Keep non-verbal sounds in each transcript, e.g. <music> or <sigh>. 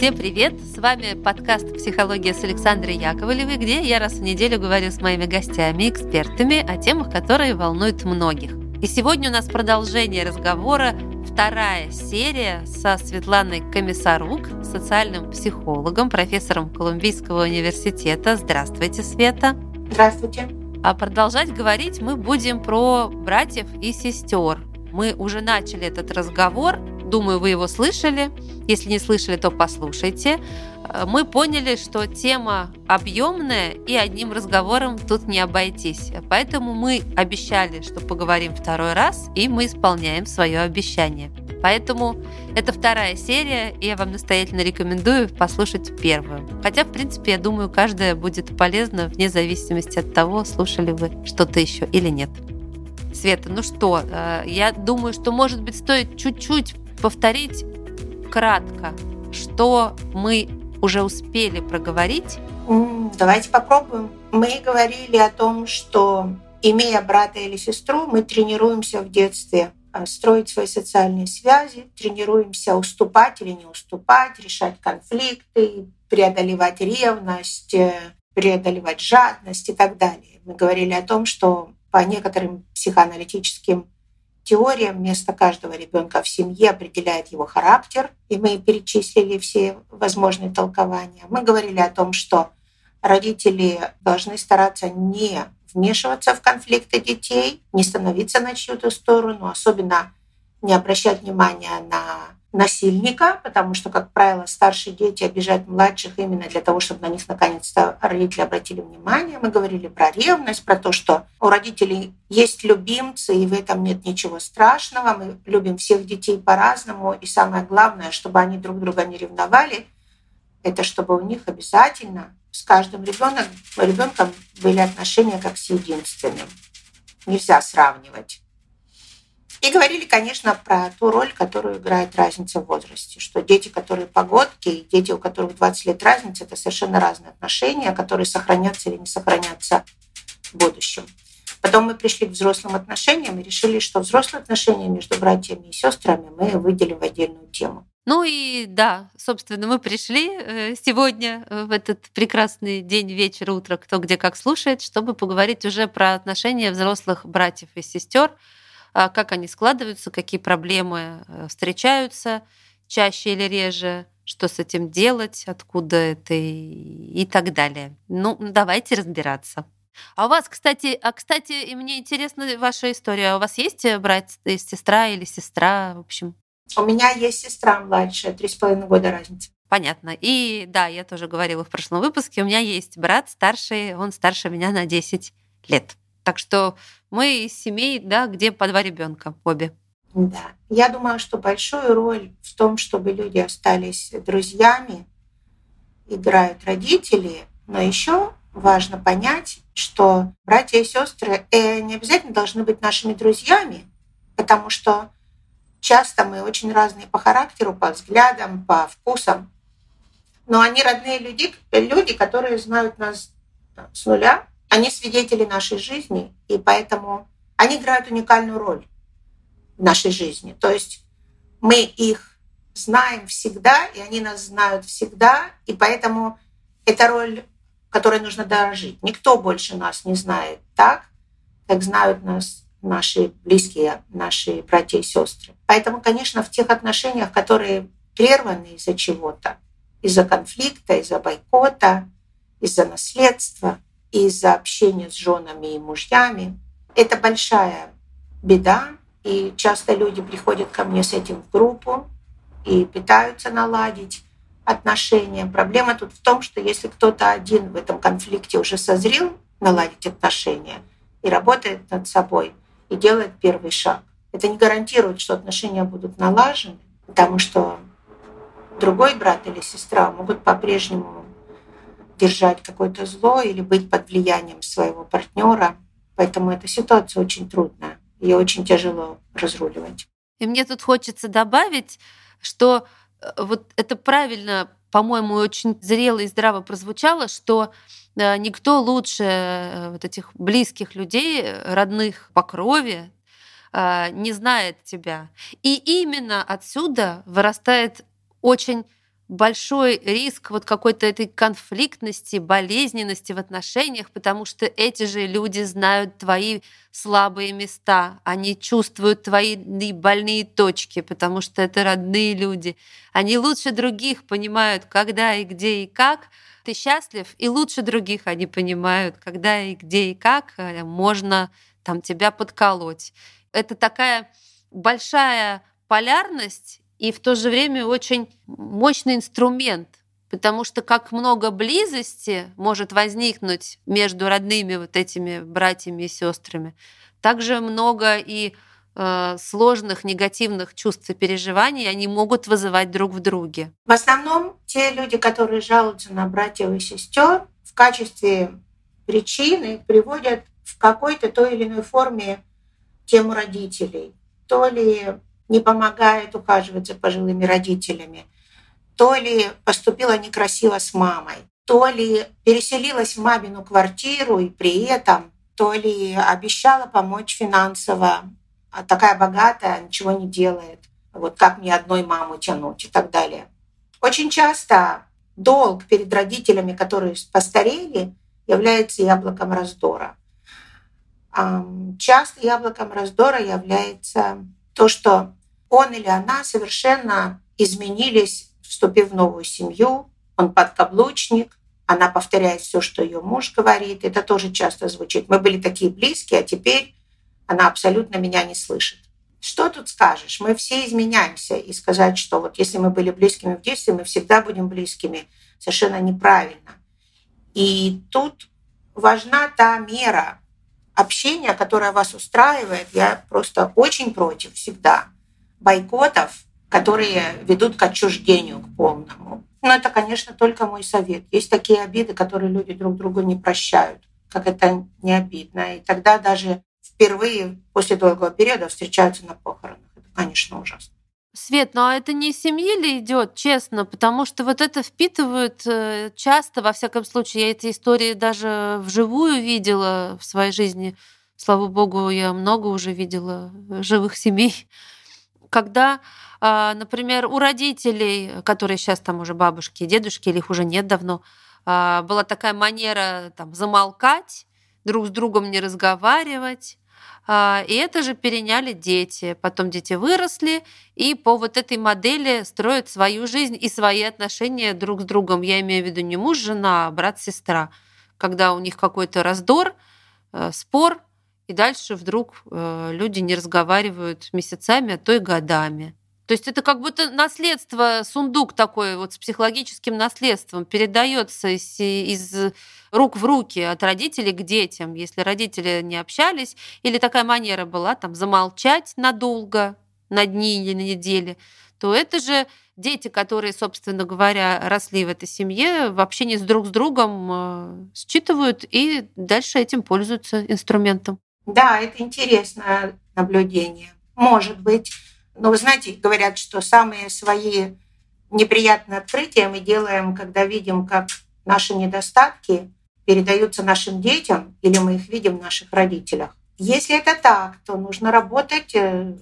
Всем привет! С вами подкаст «Психология» с Александрой Яковлевой, где я раз в неделю говорю с моими гостями, экспертами о темах, которые волнуют многих. И сегодня у нас продолжение разговора, вторая серия со Светланой Комиссарук, социальным психологом, профессором Колумбийского университета. Здравствуйте, Света! Здравствуйте! А продолжать говорить мы будем про братьев и сестер. Мы уже начали этот разговор, думаю, вы его слышали. Если не слышали, то послушайте. Э, мы поняли, что тема объемная и одним разговором тут не обойтись. Поэтому мы обещали, что поговорим второй раз, и мы исполняем свое обещание. Поэтому это вторая серия, и я вам настоятельно рекомендую послушать первую. Хотя, в принципе, я думаю, каждая будет полезна вне зависимости от того, слушали вы что-то еще или нет. Света, ну что, э, я думаю, что, может быть, стоит чуть-чуть повторить кратко, что мы уже успели проговорить? Давайте попробуем. Мы говорили о том, что имея брата или сестру, мы тренируемся в детстве а, строить свои социальные связи, тренируемся уступать или не уступать, решать конфликты, преодолевать ревность, э, преодолевать жадность и так далее. Мы говорили о том, что по некоторым психоаналитическим теория место каждого ребенка в семье определяет его характер, и мы перечислили все возможные толкования. Мы говорили о том, что родители должны стараться не вмешиваться в конфликты детей, не становиться на чью-то сторону, особенно не обращать внимания на насильника, потому что, как правило, старшие дети обижают младших именно для того, чтобы на них наконец-то родители обратили внимание. Мы говорили про ревность, про то, что у родителей есть любимцы, и в этом нет ничего страшного. Мы любим всех детей по-разному, и самое главное, чтобы они друг друга не ревновали, это чтобы у них обязательно с каждым ребенком, ребенком были отношения как с единственным. Нельзя сравнивать. И говорили, конечно, про ту роль, которую играет разница в возрасте, что дети, которые погодки, и дети, у которых 20 лет разница, это совершенно разные отношения, которые сохранятся или не сохранятся в будущем. Потом мы пришли к взрослым отношениям и решили, что взрослые отношения между братьями и сестрами мы выделим в отдельную тему. Ну и да, собственно, мы пришли э, сегодня э, в этот прекрасный день, вечер, утро, кто где как слушает, чтобы поговорить уже про отношения взрослых братьев и сестер, как они складываются, какие проблемы э, встречаются чаще или реже, что с этим делать, откуда это и, так далее. Ну, давайте разбираться. А у вас, кстати, а кстати, и мне интересна ваша история. А у вас есть э, брат, и сестра или сестра, в общем? У меня есть сестра младшая, три с половиной года разницы. Понятно. И да, я тоже говорила в прошлом выпуске, у меня есть брат старший, он старше меня на 10 лет. Так что мы из семей, да, где по два ребенка обе. Да. Я думаю, что большую роль в том, чтобы люди остались друзьями, играют родители, но еще важно понять, что братья и сестры э, не обязательно должны быть нашими друзьями, потому что часто мы очень разные по характеру, по взглядам, по вкусам. Но они родные люди, люди которые знают нас с нуля, они свидетели нашей жизни, и поэтому они играют уникальную роль в нашей жизни. То есть мы их знаем всегда, и они нас знают всегда, и поэтому это роль, которой нужно дорожить. Никто больше нас не знает так, как знают нас наши близкие, наши братья и сестры. Поэтому, конечно, в тех отношениях, которые прерваны из-за чего-то, из-за конфликта, из-за бойкота, из-за наследства – из-за общения с женами и мужьями. Это большая беда, и часто люди приходят ко мне с этим в группу и пытаются наладить отношения. Проблема тут в том, что если кто-то один в этом конфликте уже созрел наладить отношения и работает над собой и делает первый шаг, это не гарантирует, что отношения будут налажены, потому что другой брат или сестра могут по-прежнему держать какое-то зло или быть под влиянием своего партнера. Поэтому эта ситуация очень трудная. Ее очень тяжело разруливать. И мне тут хочется добавить, что э, вот это правильно, по-моему, очень зрело и здраво прозвучало, что э, никто лучше э, вот этих близких людей, родных по крови, не знает тебя. И именно отсюда вырастает очень большой риск вот какой-то этой конфликтности, болезненности в отношениях, потому что эти же люди знают твои слабые места, они чувствуют твои больные точки, потому что это родные люди. Они лучше других понимают, когда и где и как ты счастлив, и лучше других они понимают, когда и где и как э, можно там тебя подколоть. Это такая большая полярность и в то же время очень мощный инструмент, потому что как много близости может возникнуть между родными вот этими братьями и сестрами, также много и э, сложных негативных чувств и переживаний они могут вызывать друг в друге. В основном те люди, которые жалуются на братьев и сестер, в качестве причины приводят в какой-то той или иной форме тему родителей. То ли не помогает ухаживать за пожилыми родителями, то ли поступила некрасиво с мамой, то ли переселилась в мамину квартиру и при этом, то ли обещала помочь финансово, а такая богатая ничего не делает. Вот как мне одной маму тянуть и так далее. Очень часто долг перед родителями, которые постарели, является яблоком раздора. Часто яблоком раздора является то, что он или она совершенно изменились, вступив в новую семью. Он подкаблучник, она повторяет все, что ее муж говорит. Это тоже часто звучит. Мы были такие близкие, а теперь она абсолютно меня не слышит. Что тут скажешь? Мы все изменяемся. И сказать, что вот если мы были близкими в детстве, мы всегда будем близкими, совершенно неправильно. И тут важна та мера общения, которая вас устраивает. Я просто очень против всегда бойкотов, которые ведут к отчуждению, к полному. Но это, конечно, только мой совет. Есть такие обиды, которые люди друг другу не прощают, как это не обидно. И тогда даже впервые после долгого периода встречаются на похоронах. Это, конечно, ужасно. Свет, ну а это не из семьи ли идет, честно? Потому что вот это впитывают э, часто, во всяком случае, я эти истории даже вживую видела в своей жизни. Слава богу, я много уже видела живых семей когда, а, например, у родителей, которые сейчас там уже бабушки и дедушки, или их уже нет давно, а, была такая манера там замолкать, друг с другом не разговаривать, а, и это же переняли дети. Потом дети выросли и по вот этой модели строят свою жизнь и свои отношения друг с другом. Я имею в виду не муж, жена, а брат, сестра. Когда у них какой-то раздор, э, спор, и дальше вдруг э, люди не разговаривают месяцами, а то и годами. То есть это как будто наследство, сундук такой вот с психологическим наследством передается из, из рук в руки от родителей к детям. Если родители не общались, или такая манера была там замолчать надолго, на дни или на недели, то это же дети, которые, собственно говоря, росли в этой семье, в общении с друг с другом э, считывают и дальше этим пользуются инструментом. Да, это интересное наблюдение. Может быть. Но вы знаете, говорят, что самые свои неприятные открытия мы делаем, когда видим, как наши недостатки передаются нашим детям или мы их видим в наших родителях. Если это так, то нужно работать э,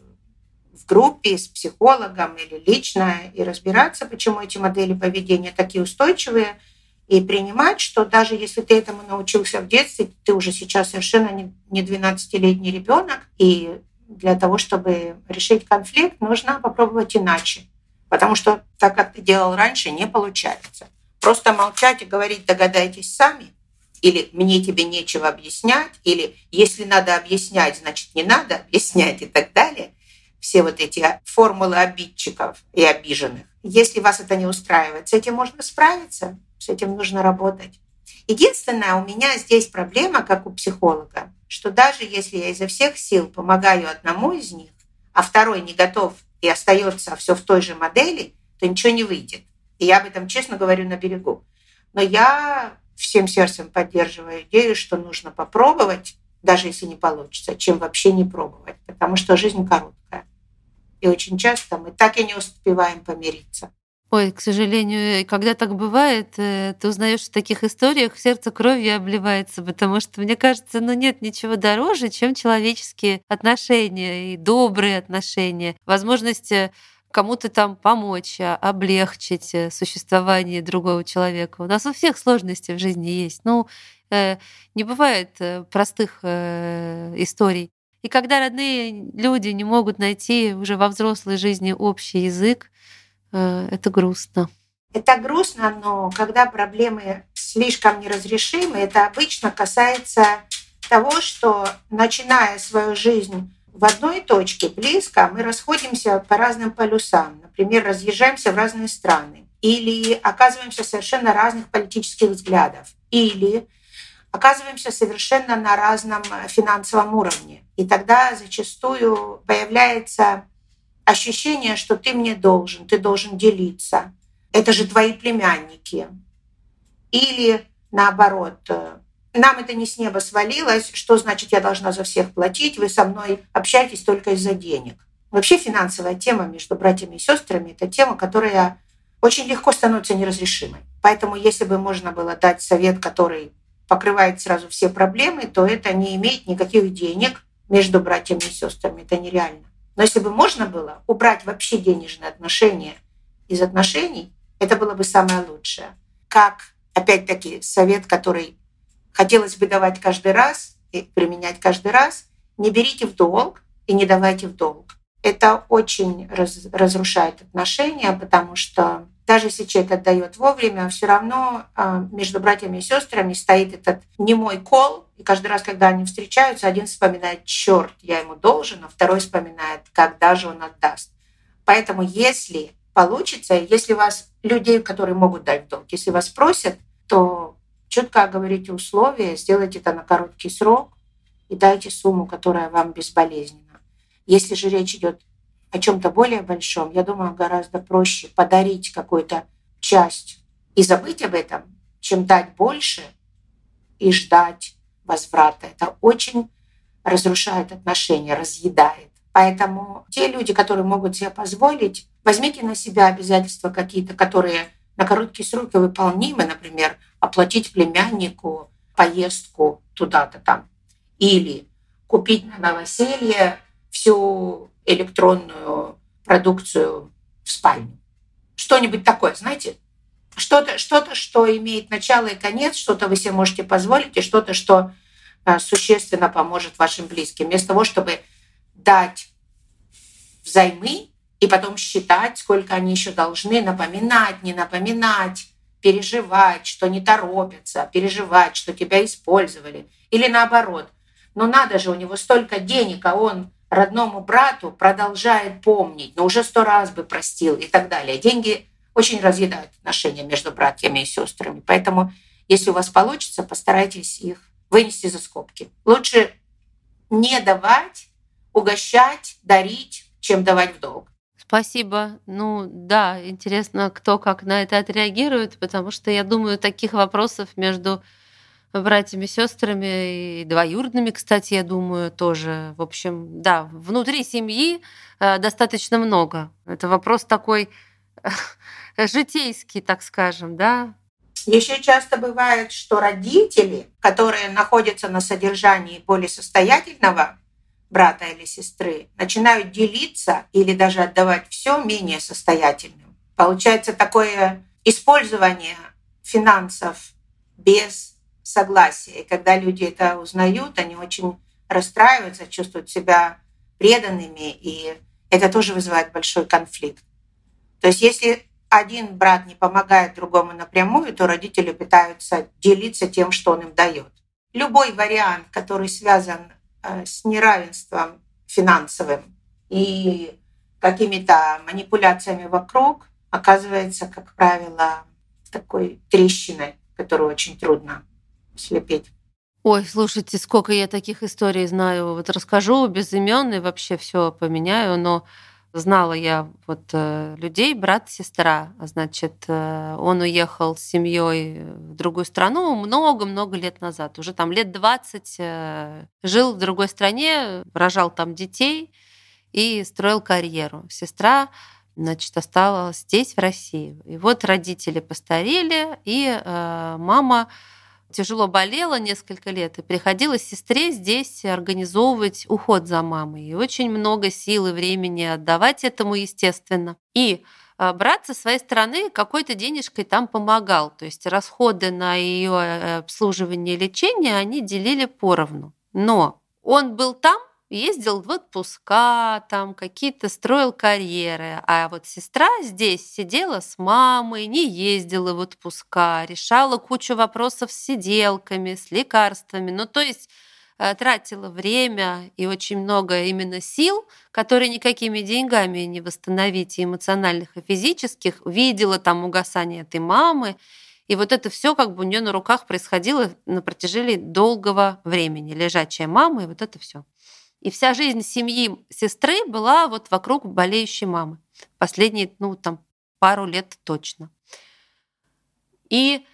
в группе с психологом или лично и разбираться, почему эти модели поведения такие устойчивые – и принимать, что даже если ты этому научился в детстве, ты уже сейчас совершенно не 12-летний ребенок, и для того, чтобы решить конфликт, нужно попробовать иначе. Потому что так, как ты делал раньше, не получается. Просто молчать и говорить «догадайтесь сами», или «мне тебе нечего объяснять», или «если надо объяснять, значит не надо объяснять» и так далее. Все вот эти формулы обидчиков и обиженных. Если вас это не устраивает, с этим можно справиться с этим нужно работать. Единственная у меня здесь проблема, как у психолога, что даже если я изо всех сил помогаю одному из них, а второй не готов и остается все в той же модели, то ничего не выйдет. И я об этом честно говорю на берегу. Но я всем сердцем поддерживаю идею, что нужно попробовать, даже если не получится, чем вообще не пробовать, потому что жизнь короткая. И очень часто мы так и не успеваем помириться. Ой, к сожалению, когда так бывает, э, ты узнаешь в таких историях, сердце кровью обливается, потому что, мне кажется, ну нет ничего дороже, чем человеческие отношения и добрые отношения. Возможность э, кому-то там помочь, а, облегчить э, существование другого человека. У нас у всех сложности в жизни есть. Ну, не бывает простых историй. И когда родные люди не могут найти уже во взрослой жизни общий язык, это грустно. Это грустно, но когда проблемы слишком неразрешимы, это обычно касается того, что начиная свою жизнь в одной точке близко, мы расходимся по разным полюсам. Например, разъезжаемся в разные страны. Или оказываемся совершенно разных политических взглядов. Или оказываемся совершенно на разном финансовом уровне. И тогда зачастую появляется ощущение, что ты мне должен, ты должен делиться. Это же твои племянники. Или наоборот, нам это не с неба свалилось, что значит я должна за всех платить, вы со мной общаетесь только из-за денег. Вообще финансовая тема между братьями и сестрами – это тема, которая очень легко становится неразрешимой. Поэтому если бы можно было дать совет, который покрывает сразу все проблемы, то это не имеет никаких денег между братьями и сестрами. Это нереально. Но если бы можно было убрать вообще денежные отношения из отношений, это было бы самое лучшее. Как, опять-таки, совет, который хотелось бы давать каждый раз и применять каждый раз, не берите в долг и не давайте в долг. Это очень раз, разрушает отношения, потому что даже если человек отдает вовремя, все равно а, между братьями и сестрами стоит этот немой кол, и каждый раз, когда они встречаются, один вспоминает, черт, я ему должен, а второй вспоминает, когда же он отдаст. Поэтому если получится, если у вас людей, которые могут дать долг, если вас просят, то четко оговорите условия, сделайте это на короткий срок и дайте сумму, которая вам безболезненна. Если же речь идет о чем-то более большом, я думаю, гораздо проще подарить какую-то часть и забыть об этом, чем дать больше и ждать возврата. Это очень разрушает отношения, разъедает. Поэтому те люди, которые могут себе позволить, возьмите на себя обязательства какие-то, которые на короткие сроки выполнимы, например, оплатить племяннику поездку туда-то там. Или купить на новоселье всю электронную продукцию в спальню. Что-нибудь такое, знаете? Что-то, что-то, что имеет начало и конец, что-то вы себе можете позволить, и что-то, что э, существенно поможет вашим близким. Вместо того, чтобы дать взаймы и потом считать, сколько они еще должны, напоминать, не напоминать, переживать, что не торопятся, переживать, что тебя использовали. Или наоборот, ну надо же, у него столько денег, а он родному брату продолжает помнить, но уже сто раз бы простил и так далее. Деньги очень разъедают отношения между братьями и сестрами. Поэтому, если у вас получится, постарайтесь их вынести за скобки. Лучше не давать, угощать, дарить, чем давать в долг. Спасибо. Ну да, интересно, кто как на это отреагирует, потому что я думаю, таких вопросов между братьями, сестрами и двоюродными, кстати, я думаю, тоже. В общем, да, внутри семьи э, достаточно много. Это вопрос такой житейский, так скажем, да. Еще часто бывает, что родители, которые находятся на содержании более состоятельного брата или сестры начинают делиться или даже отдавать все менее состоятельным. Получается такое использование финансов без согласия. И когда люди это узнают, они очень расстраиваются, чувствуют себя преданными, и это тоже вызывает большой конфликт. То есть если один брат не помогает другому напрямую, то родители пытаются делиться тем, что он им дает. Любой вариант, который связан Э, с неравенством финансовым и какими-то манипуляциями вокруг оказывается, как правило, такой трещиной, которую очень трудно слепить. Ой, слушайте, сколько я таких историй знаю. Вот расскажу без имен и вообще все поменяю, но знала я вот э, людей, брат, сестра. Значит, э, он уехал с семьей в другую страну много-много лет назад. Уже там лет 20 э, жил в другой стране, рожал там детей и строил карьеру. Сестра значит, осталась здесь, в России. И вот родители постарели, и мама тяжело болела несколько лет, и приходилось сестре здесь организовывать уход за мамой. И очень много сил и времени отдавать этому, естественно. И а, брат со своей стороны какой-то денежкой там помогал. То есть расходы на ее э, обслуживание и лечение они делили поровну. Но он был там, ездил в отпуска, там какие-то строил карьеры. А вот сестра здесь сидела с мамой, не ездила в отпуска, решала кучу вопросов с сиделками, с лекарствами. Ну, то есть э, тратила время и очень много именно сил, которые никакими деньгами не восстановить, и эмоциональных, и физических. Видела там угасание этой мамы. И вот это все как бы у нее на руках происходило на протяжении долгого времени. Лежачая мама, и вот это все. И вся жизнь семьи сестры была вот вокруг болеющей мамы. Последние, ну, там, пару лет точно. И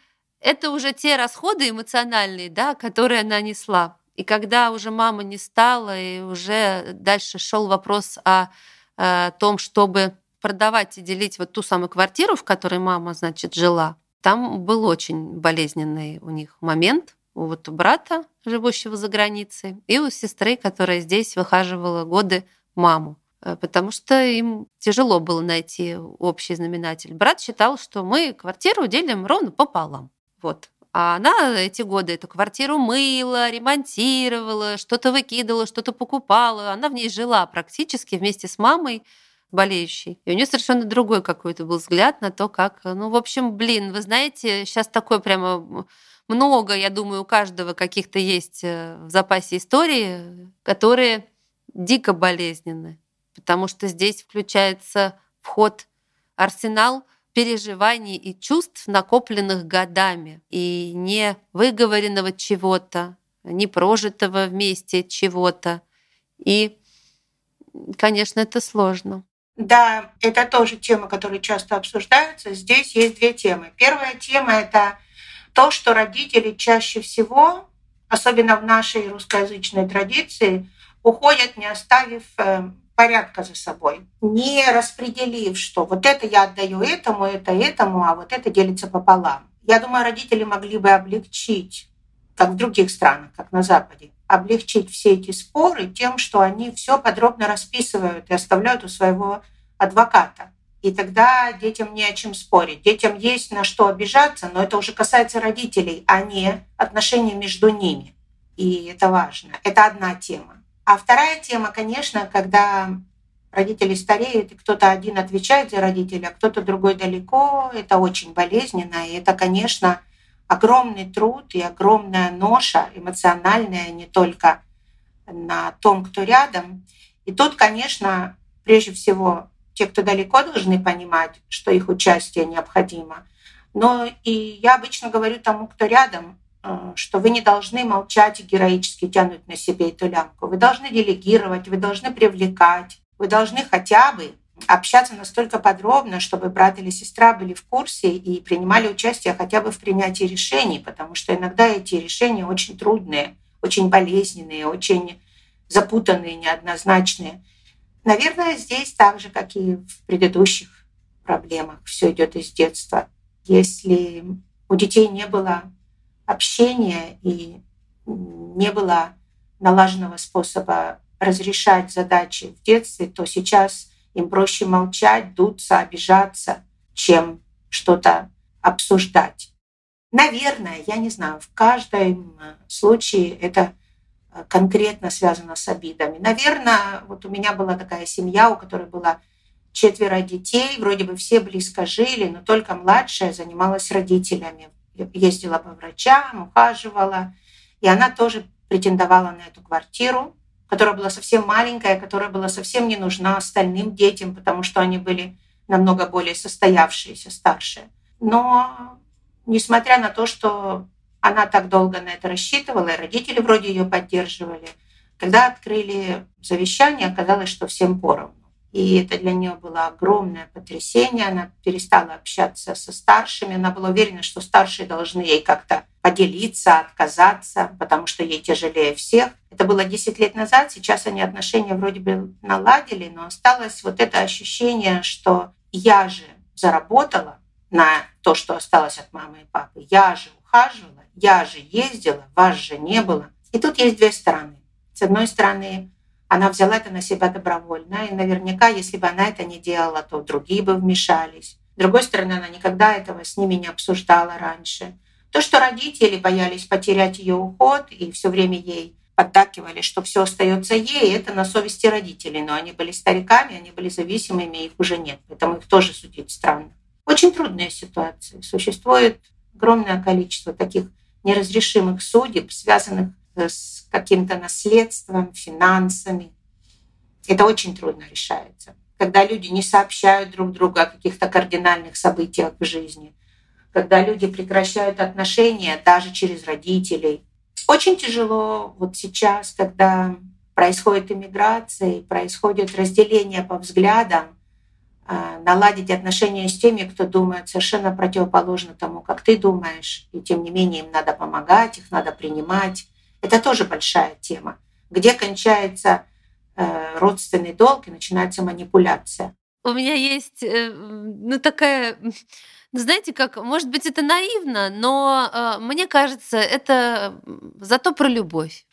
это уже те расходы эмоциональные, да, которые она несла. И когда уже мама не стала, и уже дальше шел вопрос о, о том, чтобы продавать и делить вот ту самую квартиру, в которой мама, значит, жила, там был очень болезненный у них момент, вот у брата, живущего за границей, и у сестры, которая здесь выхаживала годы маму э, потому что им тяжело было найти общий знаменатель. Брат считал, что мы квартиру делим ровно пополам. Вот. А она эти годы эту квартиру мыла, ремонтировала, что-то выкидывала, что-то покупала. Она в ней жила практически вместе с мамой болеющей. И у нее совершенно другой какой-то был взгляд на то, как... Ну, в общем, блин, вы знаете, сейчас такое прямо много, я думаю, у каждого каких-то есть э, в запасе истории, которые дико болезненны, потому что здесь включается вход арсенал переживаний и чувств, накопленных годами, и не выговоренного чего-то, не прожитого вместе чего-то. И, конечно, это сложно. Да, это тоже тема, которая часто обсуждается. Здесь есть две темы. Первая тема — это то, что родители чаще всего, особенно в нашей русскоязычной традиции, уходят, не оставив э, порядка за собой, не распределив, что вот это я отдаю этому, это этому, а вот это делится пополам. Я думаю, родители могли бы облегчить, как в других странах, как на Западе, облегчить все эти споры тем, что они все подробно расписывают и оставляют у своего адвоката. И тогда детям не о чем спорить. Детям есть на что обижаться, но это уже касается родителей, а не отношений между ними. И это важно. Это одна тема. А вторая тема, конечно, когда родители стареют, и кто-то один отвечает за родителя, а кто-то другой далеко, это очень болезненно. И это, конечно, огромный труд и огромная ноша эмоциональная не только на том, кто рядом. И тут, конечно, прежде всего те, кто далеко, должны понимать, что их участие необходимо. Но и я обычно говорю тому, кто рядом, э, что вы не должны молчать и героически тянуть на себе эту лямку. Вы должны делегировать, вы должны привлекать, вы должны хотя бы общаться настолько подробно, чтобы брат или сестра были в курсе и принимали участие хотя бы в принятии решений, потому что иногда эти решения очень трудные, очень болезненные, очень запутанные, неоднозначные. Наверное, здесь так же, как и в предыдущих проблемах, все идет из детства. Если у детей не было общения и не было налаженного способа разрешать задачи в детстве, то сейчас им проще молчать, дуться, обижаться, чем что-то обсуждать. Наверное, я не знаю, в каждом случае это конкретно связано с обидами. Наверное, вот у меня была такая семья, у которой было четверо детей, вроде бы все близко жили, но только младшая занималась родителями, ездила по врачам, ухаживала, и она тоже претендовала на эту квартиру, которая была совсем маленькая, которая была совсем не нужна остальным детям, потому что они были намного более состоявшиеся, старшие. Но несмотря на то, что она так долго на это рассчитывала, и родители вроде ее поддерживали. Когда открыли завещание, оказалось, что всем поровну. И это для нее было огромное потрясение. Она перестала общаться со старшими. Она была уверена, что старшие должны ей как-то поделиться, отказаться, потому что ей тяжелее всех. Это было 10 лет назад. Сейчас они отношения вроде бы наладили, но осталось вот это ощущение, что я же заработала на то, что осталось от мамы и папы. Я же ухаживала, я же ездила, вас же не было. И тут есть две стороны. С одной стороны, она взяла это на себя добровольно, и наверняка, если бы она это не делала, то другие бы вмешались. С другой стороны, она никогда этого с ними не обсуждала раньше. То, что родители боялись потерять ее уход и все время ей поддакивали, что все остается ей, это на совести родителей. Но они были стариками, они были зависимыми, их уже нет. Поэтому их тоже судить странно. Очень трудная ситуация. Существует огромное количество таких неразрешимых судеб, связанных э, с каким-то наследством, финансами. Это очень трудно решается. Когда люди не сообщают друг другу о каких-то кардинальных событиях в жизни, когда люди прекращают отношения даже через родителей. Очень тяжело вот сейчас, когда происходит иммиграция, происходит разделение по взглядам, наладить отношения с теми, кто думает совершенно противоположно тому, как ты думаешь, и тем не менее им надо помогать, их надо принимать. Это тоже большая тема, где кончается э, родственный долг и начинается манипуляция. У меня есть э, ну, такая ну, знаете, как, может быть, это наивно, но э, мне кажется, это зато про любовь.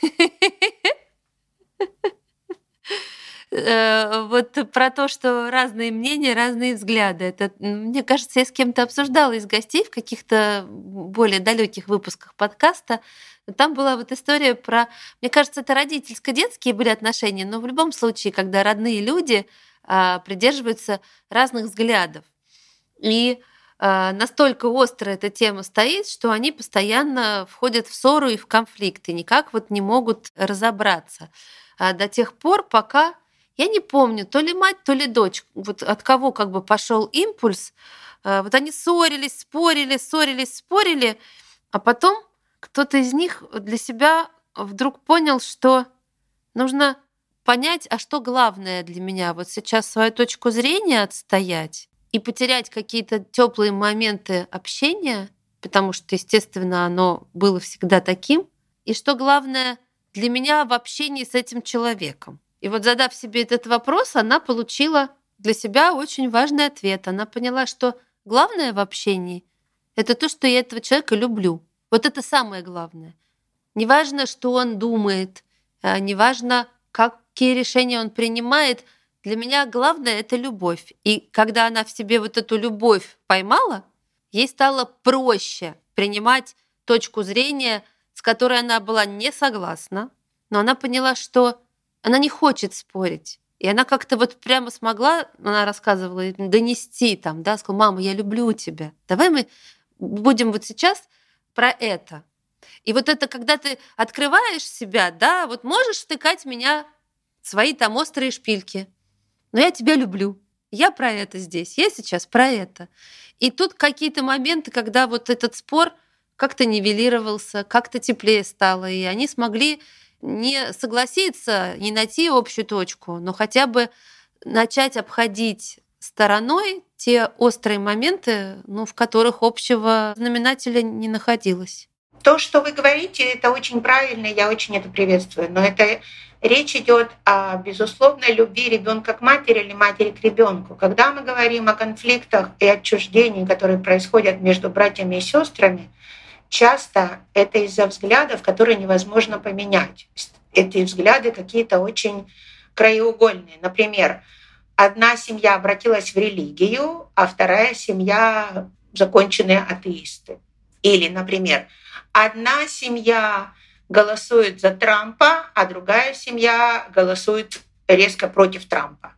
<laughs> Э, вот про то, что разные мнения, разные взгляды. Это, мне кажется, я с кем-то обсуждала из гостей в каких-то более далеких выпусках подкаста. Там была вот история про, мне кажется, это родительско-детские были отношения, но в любом случае, когда родные люди а, придерживаются разных взглядов. И а, настолько остро эта тема стоит, что они постоянно входят в ссору и в конфликт, и никак вот не могут разобраться а, до тех пор, пока я не помню, то ли мать, то ли дочь, вот от кого как бы пошел импульс. А, вот они ссорились, спорили, ссорились, спорили, а потом кто-то из них для себя вдруг понял, что нужно понять, а что главное для меня, вот сейчас свою точку зрения отстоять и потерять какие-то теплые моменты общения, потому что, естественно, оно было всегда таким. И что главное для меня в общении с этим человеком. И вот задав себе этот вопрос, она получила для себя очень важный ответ. Она поняла, что главное в общении — это то, что я этого человека люблю. Вот это самое главное. Неважно, что он думает, а, неважно, какие решения он принимает — для меня главное — это любовь. И когда она в себе вот эту любовь поймала, ей стало проще принимать точку зрения, с которой она была не согласна, но она поняла, что она не хочет спорить. И она как-то вот прямо смогла, она рассказывала, донести там, да, сказала, мама, я люблю тебя. Давай мы будем вот сейчас про это. И вот это, когда ты открываешь себя, да, вот можешь втыкать меня свои там острые шпильки, но я тебя люблю. Я про это здесь, я сейчас про это. И тут какие-то моменты, когда вот этот спор как-то нивелировался, как-то теплее стало, и они смогли не согласиться, не найти общую точку, но хотя бы начать обходить стороной те острые моменты, ну, в которых общего знаменателя не находилось. То, что вы говорите, это очень правильно, я очень это приветствую. Но это речь идет о безусловной любви ребенка к матери или матери к ребенку. Когда мы говорим о конфликтах и отчуждении, которые происходят между братьями и сестрами, часто это из-за взглядов, которые невозможно поменять. Эти взгляды какие-то очень краеугольные. Например, одна семья обратилась в религию, а вторая семья законченные атеисты. Или, например, одна семья голосует за Трампа, а другая семья голосует резко против Трампа.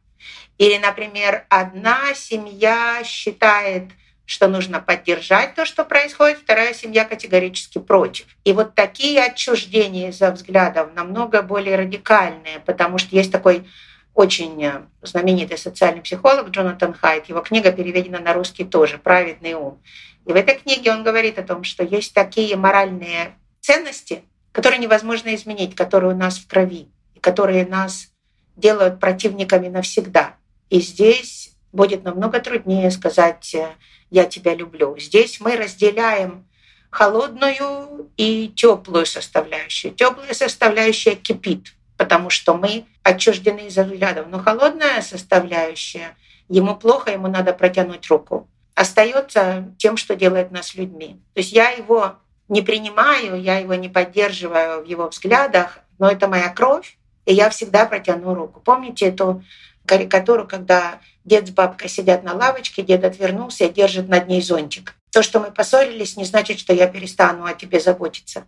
Или, например, одна семья считает, что нужно поддержать то, что происходит, вторая семья категорически против. И вот такие отчуждения из-за взглядов намного более радикальные, потому что есть такой очень знаменитый социальный психолог Джонатан Хайт. Его книга переведена на русский тоже «Праведный ум». И в этой книге он говорит о том, что есть такие моральные ценности, которые невозможно изменить, которые у нас в крови, и которые нас делают противниками навсегда. И здесь будет намного труднее сказать э, «я тебя люблю». Здесь мы разделяем холодную и теплую составляющую. Теплая составляющая кипит, потому что мы отчуждены из-за взглядов. Но холодная составляющая, ему плохо, ему надо протянуть руку остается тем, что делает нас людьми. То есть я его не принимаю, я его не поддерживаю в его взглядах, но это моя кровь, и я всегда протяну руку. Помните эту карикатуру, когда дед с бабкой сидят на лавочке, дед отвернулся и держит над ней зонтик. То, что мы поссорились, не значит, что я перестану о тебе заботиться.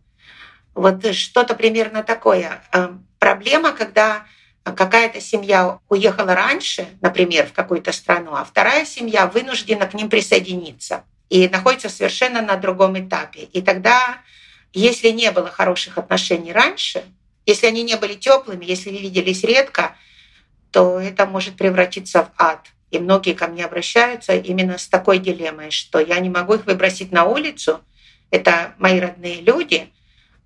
Вот что-то примерно такое. Э, проблема, когда какая-то семья уехала раньше, например, в какую-то страну, а вторая семья вынуждена к ним присоединиться и находится совершенно на другом этапе. И тогда, если не было хороших отношений раньше, если они не были теплыми, если виделись редко, то это может превратиться в ад. И многие ко мне обращаются именно с такой дилеммой, что я не могу их выбросить на улицу. Это мои родные люди,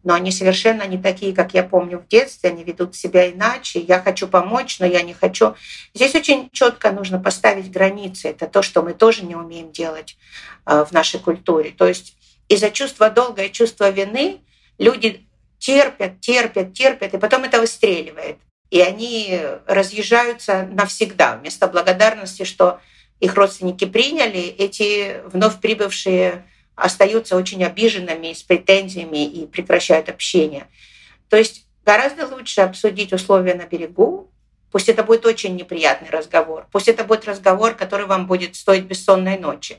но они совершенно не такие, как я помню в детстве, они ведут себя иначе. Я хочу помочь, но я не хочу. Здесь очень четко нужно поставить границы. Это то, что мы тоже не умеем делать э, в нашей культуре. То есть из-за чувства долга и чувства вины люди терпят, терпят, терпят, и потом это выстреливает. И они разъезжаются навсегда. Вместо благодарности, что их родственники приняли, эти вновь прибывшие остаются очень обиженными, с претензиями и прекращают общение. То есть гораздо лучше обсудить условия на берегу, пусть это будет очень неприятный разговор, пусть это будет разговор, который вам будет стоить бессонной ночи,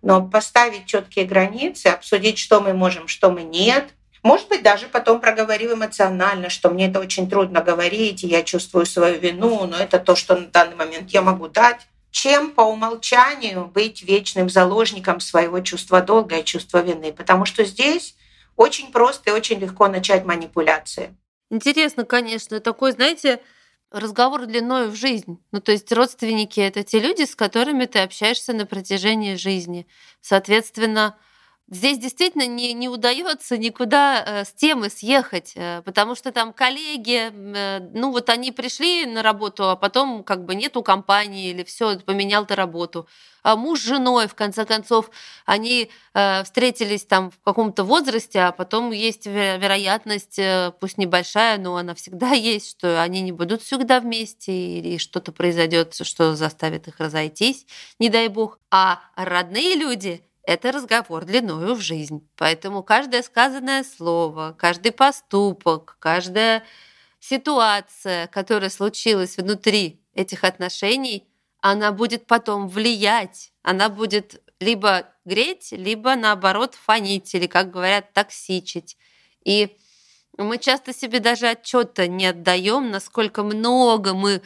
но поставить четкие границы, обсудить, что мы можем, что мы нет, может быть, даже потом проговорив эмоционально, что мне это очень трудно говорить, и я чувствую свою вину, но это то, что на данный момент я могу дать чем по умолчанию быть вечным заложником своего чувства долга и чувства вины. Потому что здесь очень просто и очень легко начать манипуляции. Интересно, конечно, такой, знаете, разговор длиной в жизнь. Ну, то есть родственники — это те люди, с которыми ты общаешься на протяжении жизни. Соответственно, Здесь действительно не, не удается никуда э, с темы съехать, э, потому что там коллеги, э, ну вот они пришли на работу, а потом как бы нету компании или все, поменял ты работу. А муж с женой, в конце концов, они встретились там в каком-то возрасте, а потом есть вероятность, пусть небольшая, но она всегда <laughs> есть, что они не будут всегда вместе, или что-то произойдет, что заставит их разойтись, не дай бог. А родные люди это разговор длиною в жизнь. Поэтому каждое сказанное слово, каждый поступок, каждая ситуация, которая случилась внутри этих отношений, она будет потом влиять, она будет либо греть, либо наоборот фонить, или, как говорят, токсичить. И мы часто себе даже отчета не отдаем, насколько много мы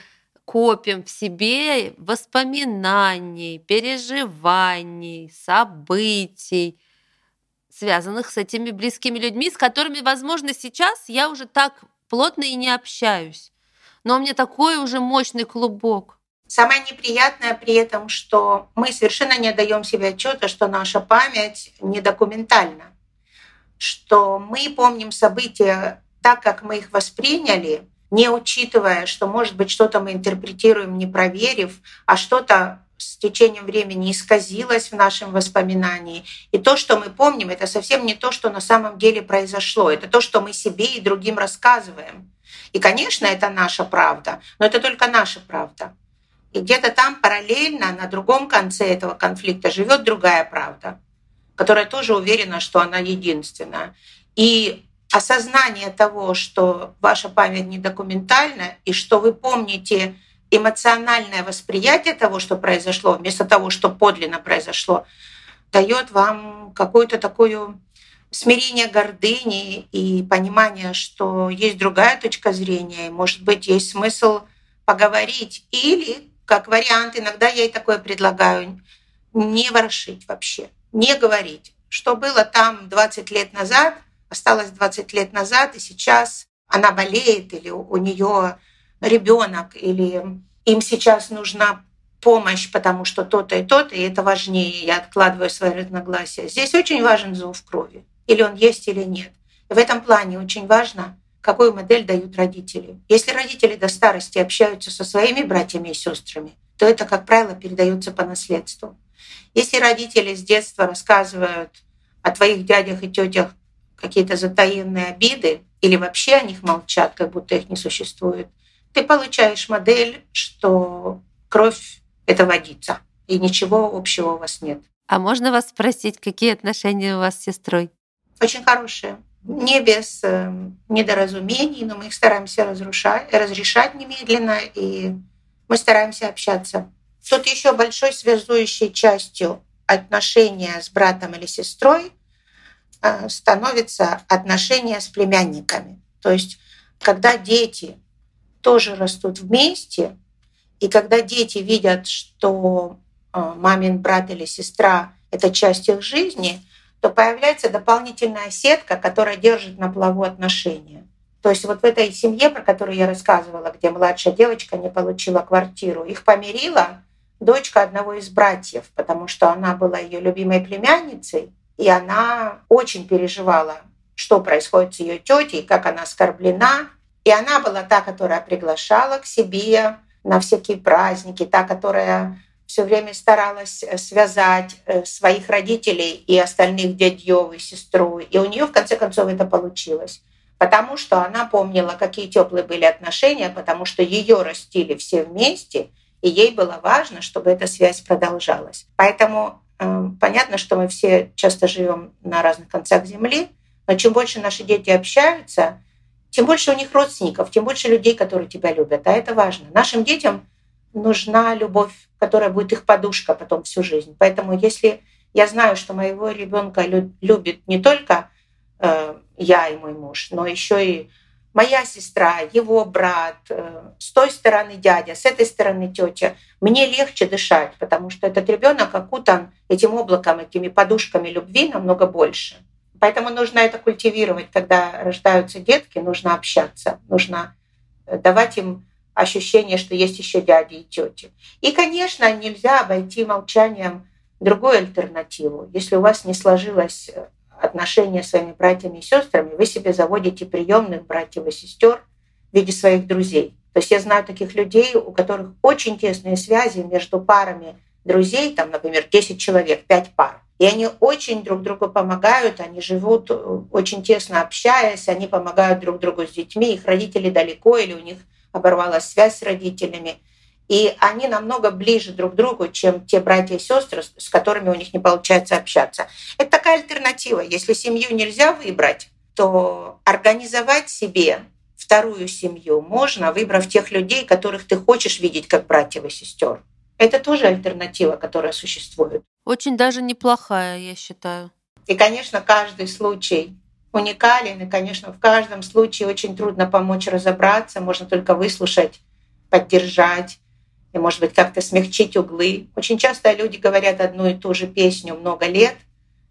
копим в себе воспоминаний, переживаний, событий, связанных с этими близкими людьми, с которыми, возможно, сейчас я уже так плотно и не общаюсь. Но у меня такой уже мощный клубок. Самое неприятное при этом, что мы совершенно не даем себе отчета, что наша память не документальна, что мы помним события так, как мы их восприняли, не учитывая, что, может быть, что-то мы интерпретируем, не проверив, а что-то с течением времени исказилось в нашем воспоминании. И то, что мы помним, это совсем не то, что на самом деле произошло. Это то, что мы себе и другим рассказываем. И, конечно, это наша правда, но это только наша правда. И где-то там параллельно на другом конце этого конфликта живет другая правда, которая тоже уверена, что она единственная. И осознание того, что ваша память не документальна и что вы помните эмоциональное восприятие того, что произошло, вместо того, что подлинно произошло, дает вам какую-то такую смирение гордыни и понимание, что есть другая точка зрения, и, может быть, есть смысл поговорить. Или, как вариант, иногда я и такое предлагаю, не ворошить вообще, не говорить. Что было там 20 лет назад, осталось 20 лет назад, и сейчас она болеет, или у нее ребенок, или им сейчас нужна помощь, потому что то-то и то-то, и это важнее, я откладываю свои разногласия. Здесь очень важен зов крови, или он есть, или нет. И в этом плане очень важно, какую модель дают родители. Если родители до старости общаются со своими братьями и сестрами, то это, как правило, передается по наследству. Если родители с детства рассказывают о твоих дядях и тетях какие-то затаенные обиды или вообще о них молчат, как будто их не существует, ты получаешь модель, что кровь — это водица, и ничего общего у вас нет. А можно вас спросить, какие отношения у вас с сестрой? очень хорошие. Не без э, недоразумений, но мы их стараемся разрушать, разрешать немедленно, и мы стараемся общаться. Тут еще большой связующей частью отношения с братом или сестрой становится отношения с племянниками. То есть, когда дети тоже растут вместе, и когда дети видят, что э, мамин брат или сестра — это часть их жизни, то появляется дополнительная сетка, которая держит на плаву отношения. То есть вот в этой семье, про которую я рассказывала, где младшая девочка не получила квартиру, их помирила дочка одного из братьев, потому что она была ее любимой племянницей, и она очень переживала, что происходит с ее тетей, как она оскорблена. И она была та, которая приглашала к себе на всякие праздники, та, которая все время старалась э, связать э, своих родителей и остальных дядьев и сестру. И у нее в конце концов это получилось. Потому что она помнила, какие теплые были отношения, потому что ее растили все вместе, и ей было важно, чтобы эта связь продолжалась. Поэтому понятно, что мы все часто живем на разных концах Земли, но чем больше наши дети общаются, тем больше у них родственников, тем больше людей, которые тебя любят. А это важно. Нашим детям нужна любовь, которая будет их подушка потом всю жизнь. Поэтому если я знаю, что моего ребенка любит не только э, я и мой муж, но еще и моя сестра, его брат, э, с той стороны дядя, с этой стороны тетя, мне легче дышать, потому что этот ребенок окутан этим облаком, этими подушками любви намного больше. Поэтому нужно это культивировать, когда рождаются детки, нужно общаться, нужно э, давать им ощущение, что есть еще дяди и тети. И, конечно, нельзя обойти молчанием другую альтернативу. Если у вас не сложилось э, отношения с своими братьями и сестрами, вы себе заводите приемных братьев и сестер в виде своих друзей. То есть я знаю таких людей, у которых очень тесные связи между парами друзей, там, например, 10 человек, 5 пар. И они очень друг другу помогают, они живут э, очень тесно общаясь, они помогают друг другу с детьми, их родители далеко или у них оборвалась связь с родителями. И они намного ближе друг к другу, чем те братья и сестры, с которыми у них не получается общаться. Это такая альтернатива. Если семью нельзя выбрать, то организовать себе вторую семью можно, выбрав тех людей, которых ты хочешь видеть как братьев и сестер. Это тоже альтернатива, которая существует. Очень даже неплохая, я считаю. И, конечно, каждый случай уникален, и, конечно, в каждом случае очень трудно помочь разобраться, можно только выслушать, поддержать, и, может быть, как-то смягчить углы. Очень часто люди говорят одну и ту же песню много лет,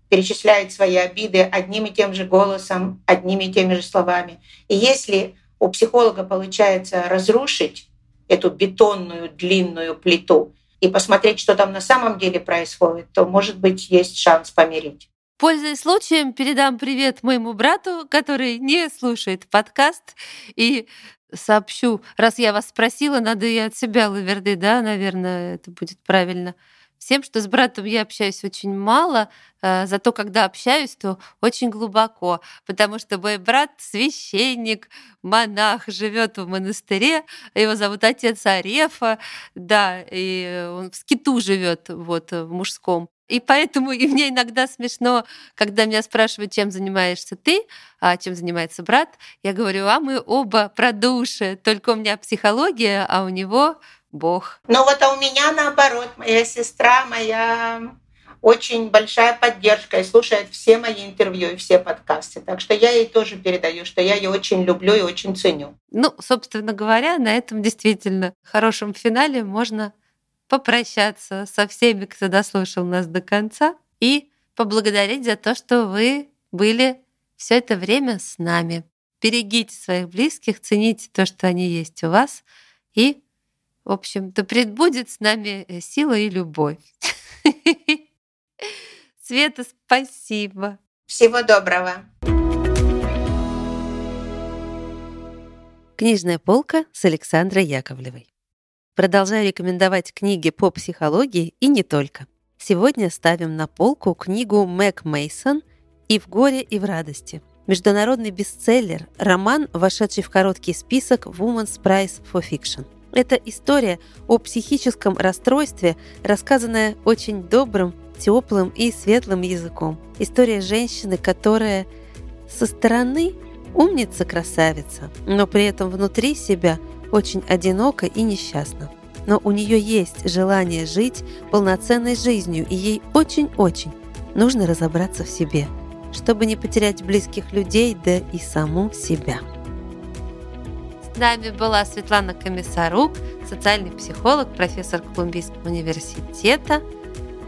перечисляют свои обиды одним и тем же голосом, одними и теми же словами. И если у психолога получается разрушить эту бетонную длинную плиту и посмотреть, что там на самом деле происходит, то, может быть, есть шанс помирить. Пользуясь случаем, передам привет моему брату, который не слушает подкаст, и сообщу, раз я вас спросила, надо и от себя лаверды, да, наверное, это будет правильно. Всем, что с братом я общаюсь очень мало, э, зато когда общаюсь, то очень глубоко, потому что мой брат священник, монах, живет в монастыре, его зовут отец Арефа, да, и он в скиту живет, вот, в мужском. И поэтому и мне иногда смешно, когда меня спрашивают, чем занимаешься ты, а чем занимается брат. Я говорю, а мы оба про души, только у меня психология, а у него Бог. Ну вот а у меня наоборот, моя сестра, моя очень большая поддержка и слушает все мои интервью и все подкасты. Так что я ей тоже передаю, что я ее очень люблю и очень ценю. Ну, собственно говоря, на этом действительно хорошем финале можно попрощаться со всеми, кто дослушал нас до конца, и поблагодарить за то, что вы были все это время с нами. Берегите своих близких, цените то, что они есть у вас, и, в общем, да предбудет с нами э, сила и любовь. <laughs> Света, спасибо. Всего доброго. Книжная полка с Александрой Яковлевой. Продолжаю рекомендовать книги по психологии и не только. Сегодня ставим на полку книгу Мэг Мейсон «И в горе, и в радости». Международный бестселлер, роман, вошедший в короткий список Women's Prize for Fiction. Это история о психическом расстройстве, рассказанная очень добрым теплым и светлым языком. История женщины, которая со стороны умница-красавица, но при этом внутри себя очень одинока и несчастна. Но у нее есть желание жить полноценной жизнью, и ей очень-очень нужно разобраться в себе, чтобы не потерять близких людей, да и саму себя. С нами была Светлана Комиссарук, социальный психолог, профессор Колумбийского университета.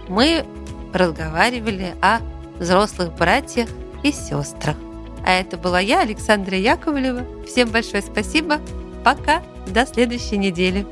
Мы разговаривали о взрослых братьях и сестрах. А это была я, Александра Яковлева. Всем большое спасибо. Пока. До следующей недели.